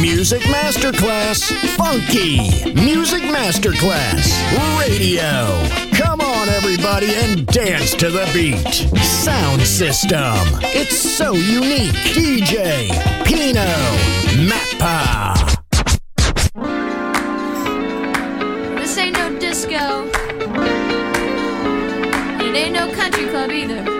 Music Masterclass Funky. Music Masterclass Radio. Come on, everybody, and dance to the beat. Sound system. It's so unique. DJ Pino Mappa. This ain't no disco. It ain't no country club either.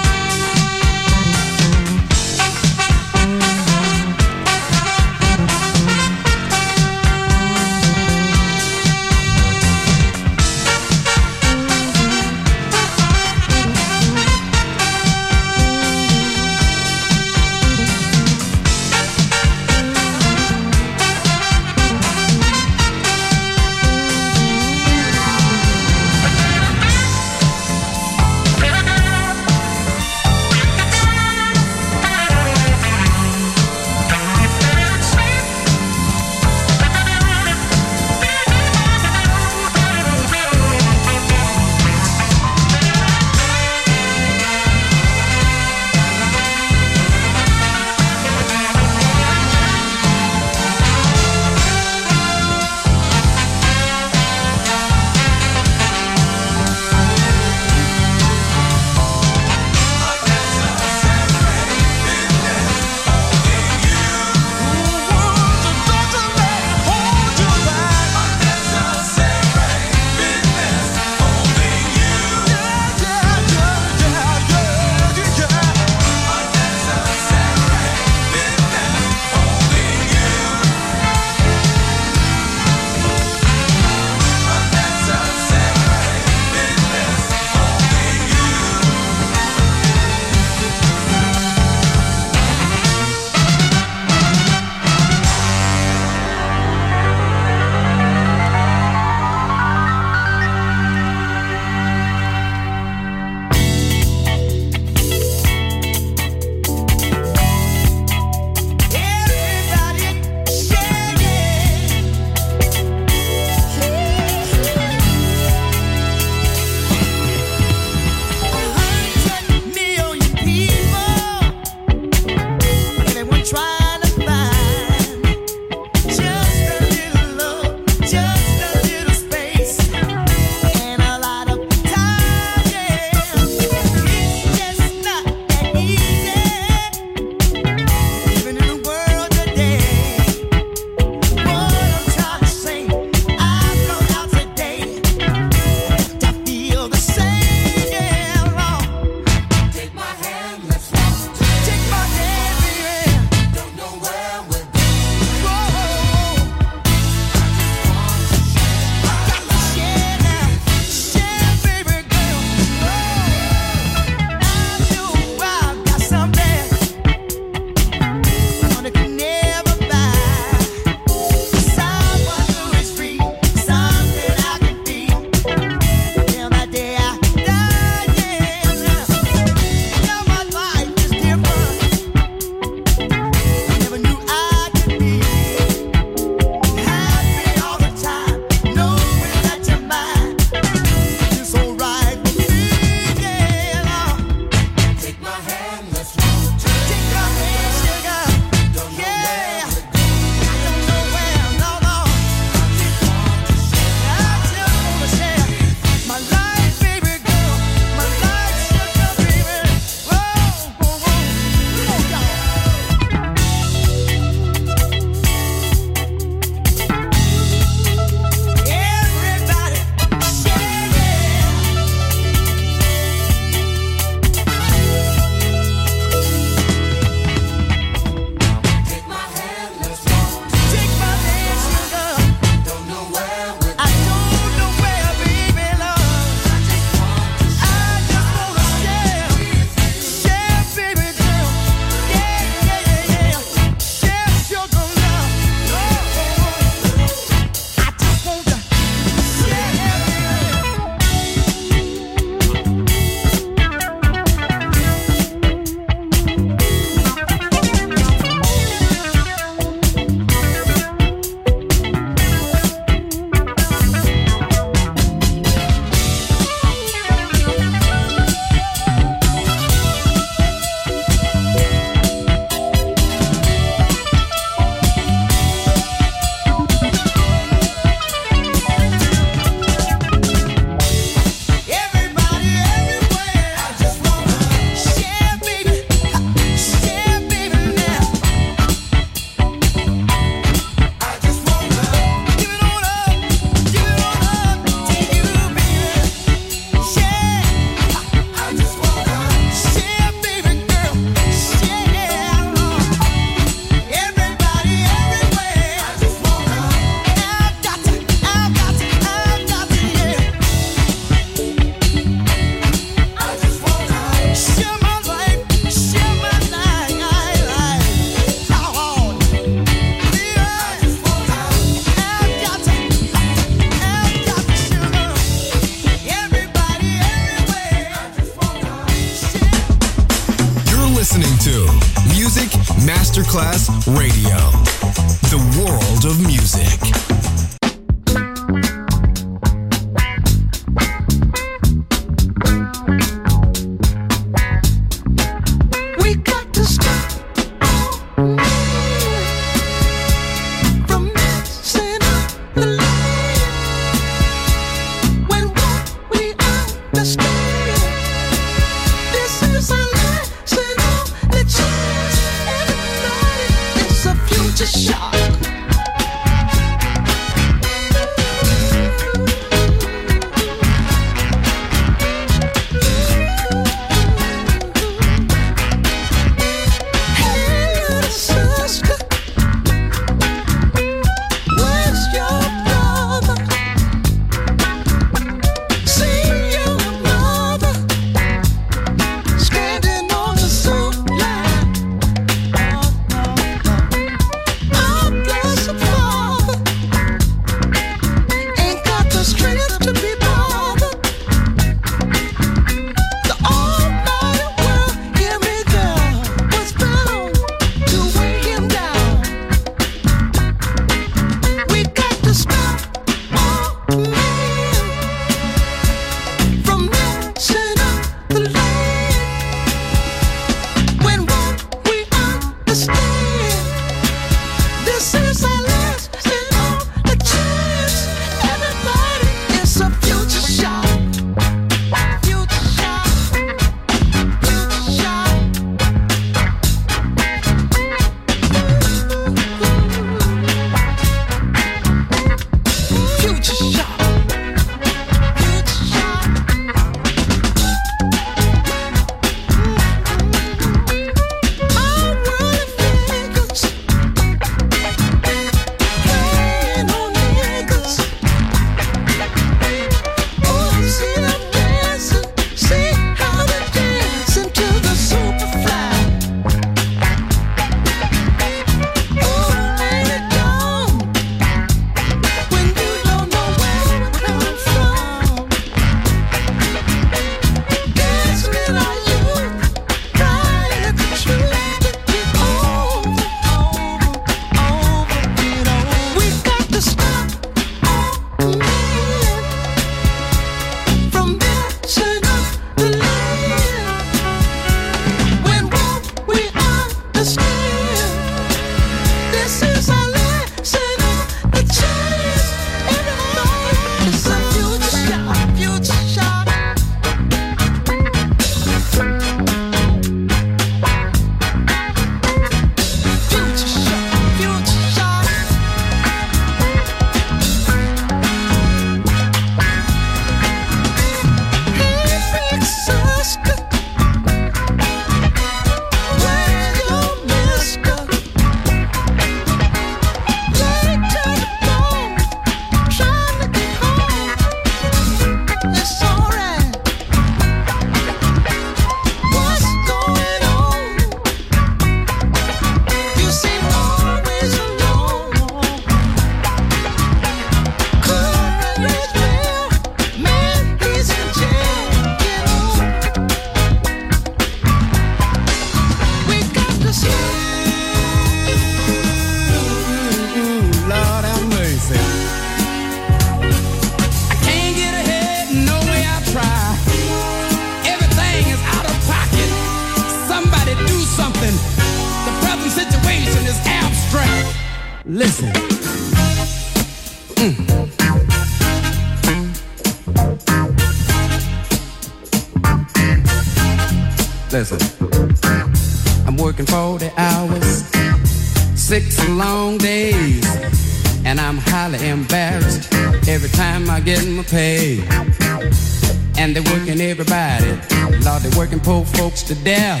death.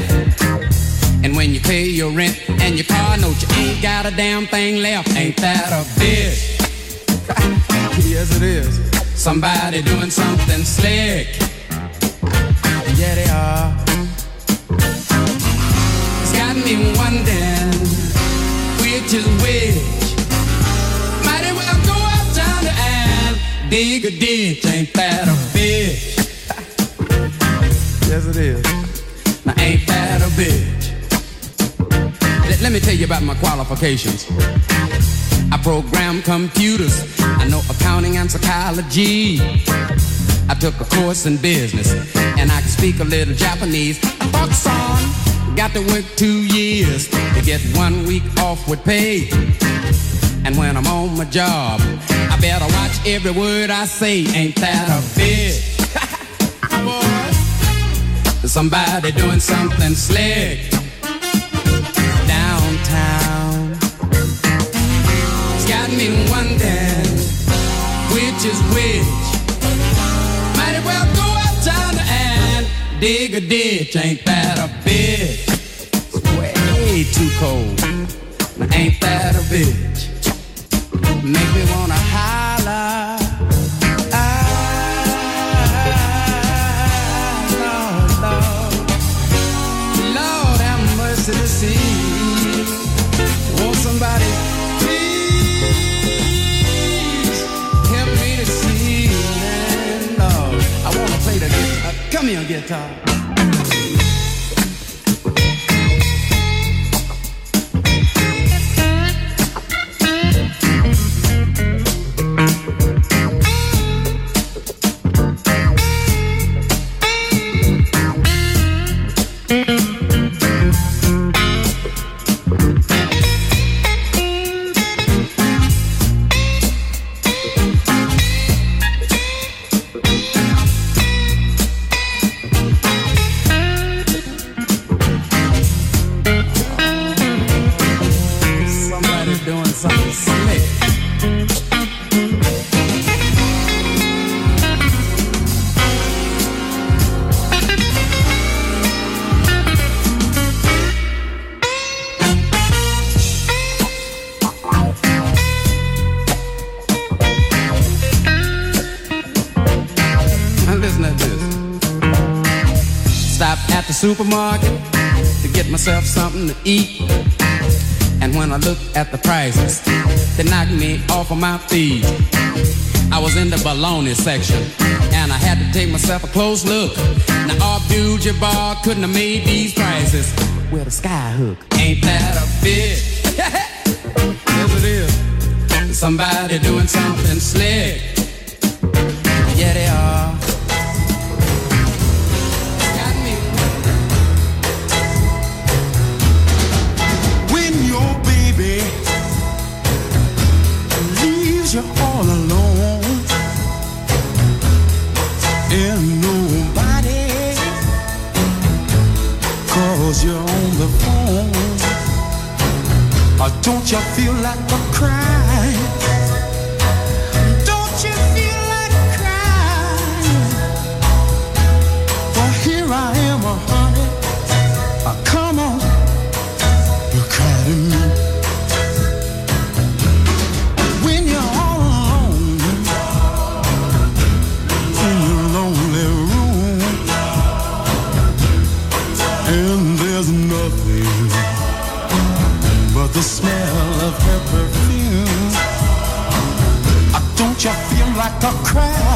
And when you pay your rent and your car note, you ain't got a damn thing left. Ain't that a bitch? yes, it is. Somebody doing something slick. Qualifications. I program computers. I know accounting and psychology. I took a course in business, and I can speak a little Japanese. On. Got to work two years to get one week off with pay. And when I'm on my job, I better watch every word I say. Ain't that a bitch? Boy, somebody doing something slick a ditch. Ain't that a bitch? Way too cold. Ain't that a bitch? Make me wanna holler. Ah, Lord, Lord. Lord, have mercy to see. Won't somebody please help me supermarket to get myself something to eat. And when I look at the prices, they knock me off of my feet. I was in the bologna section, and I had to take myself a close look. Now, Abdul Jabbar couldn't have made these prices with a sky hook. Ain't that a bitch? yes, it is. Somebody doing something slick. Yeah, they are. Don't you feel like a crying a crowd.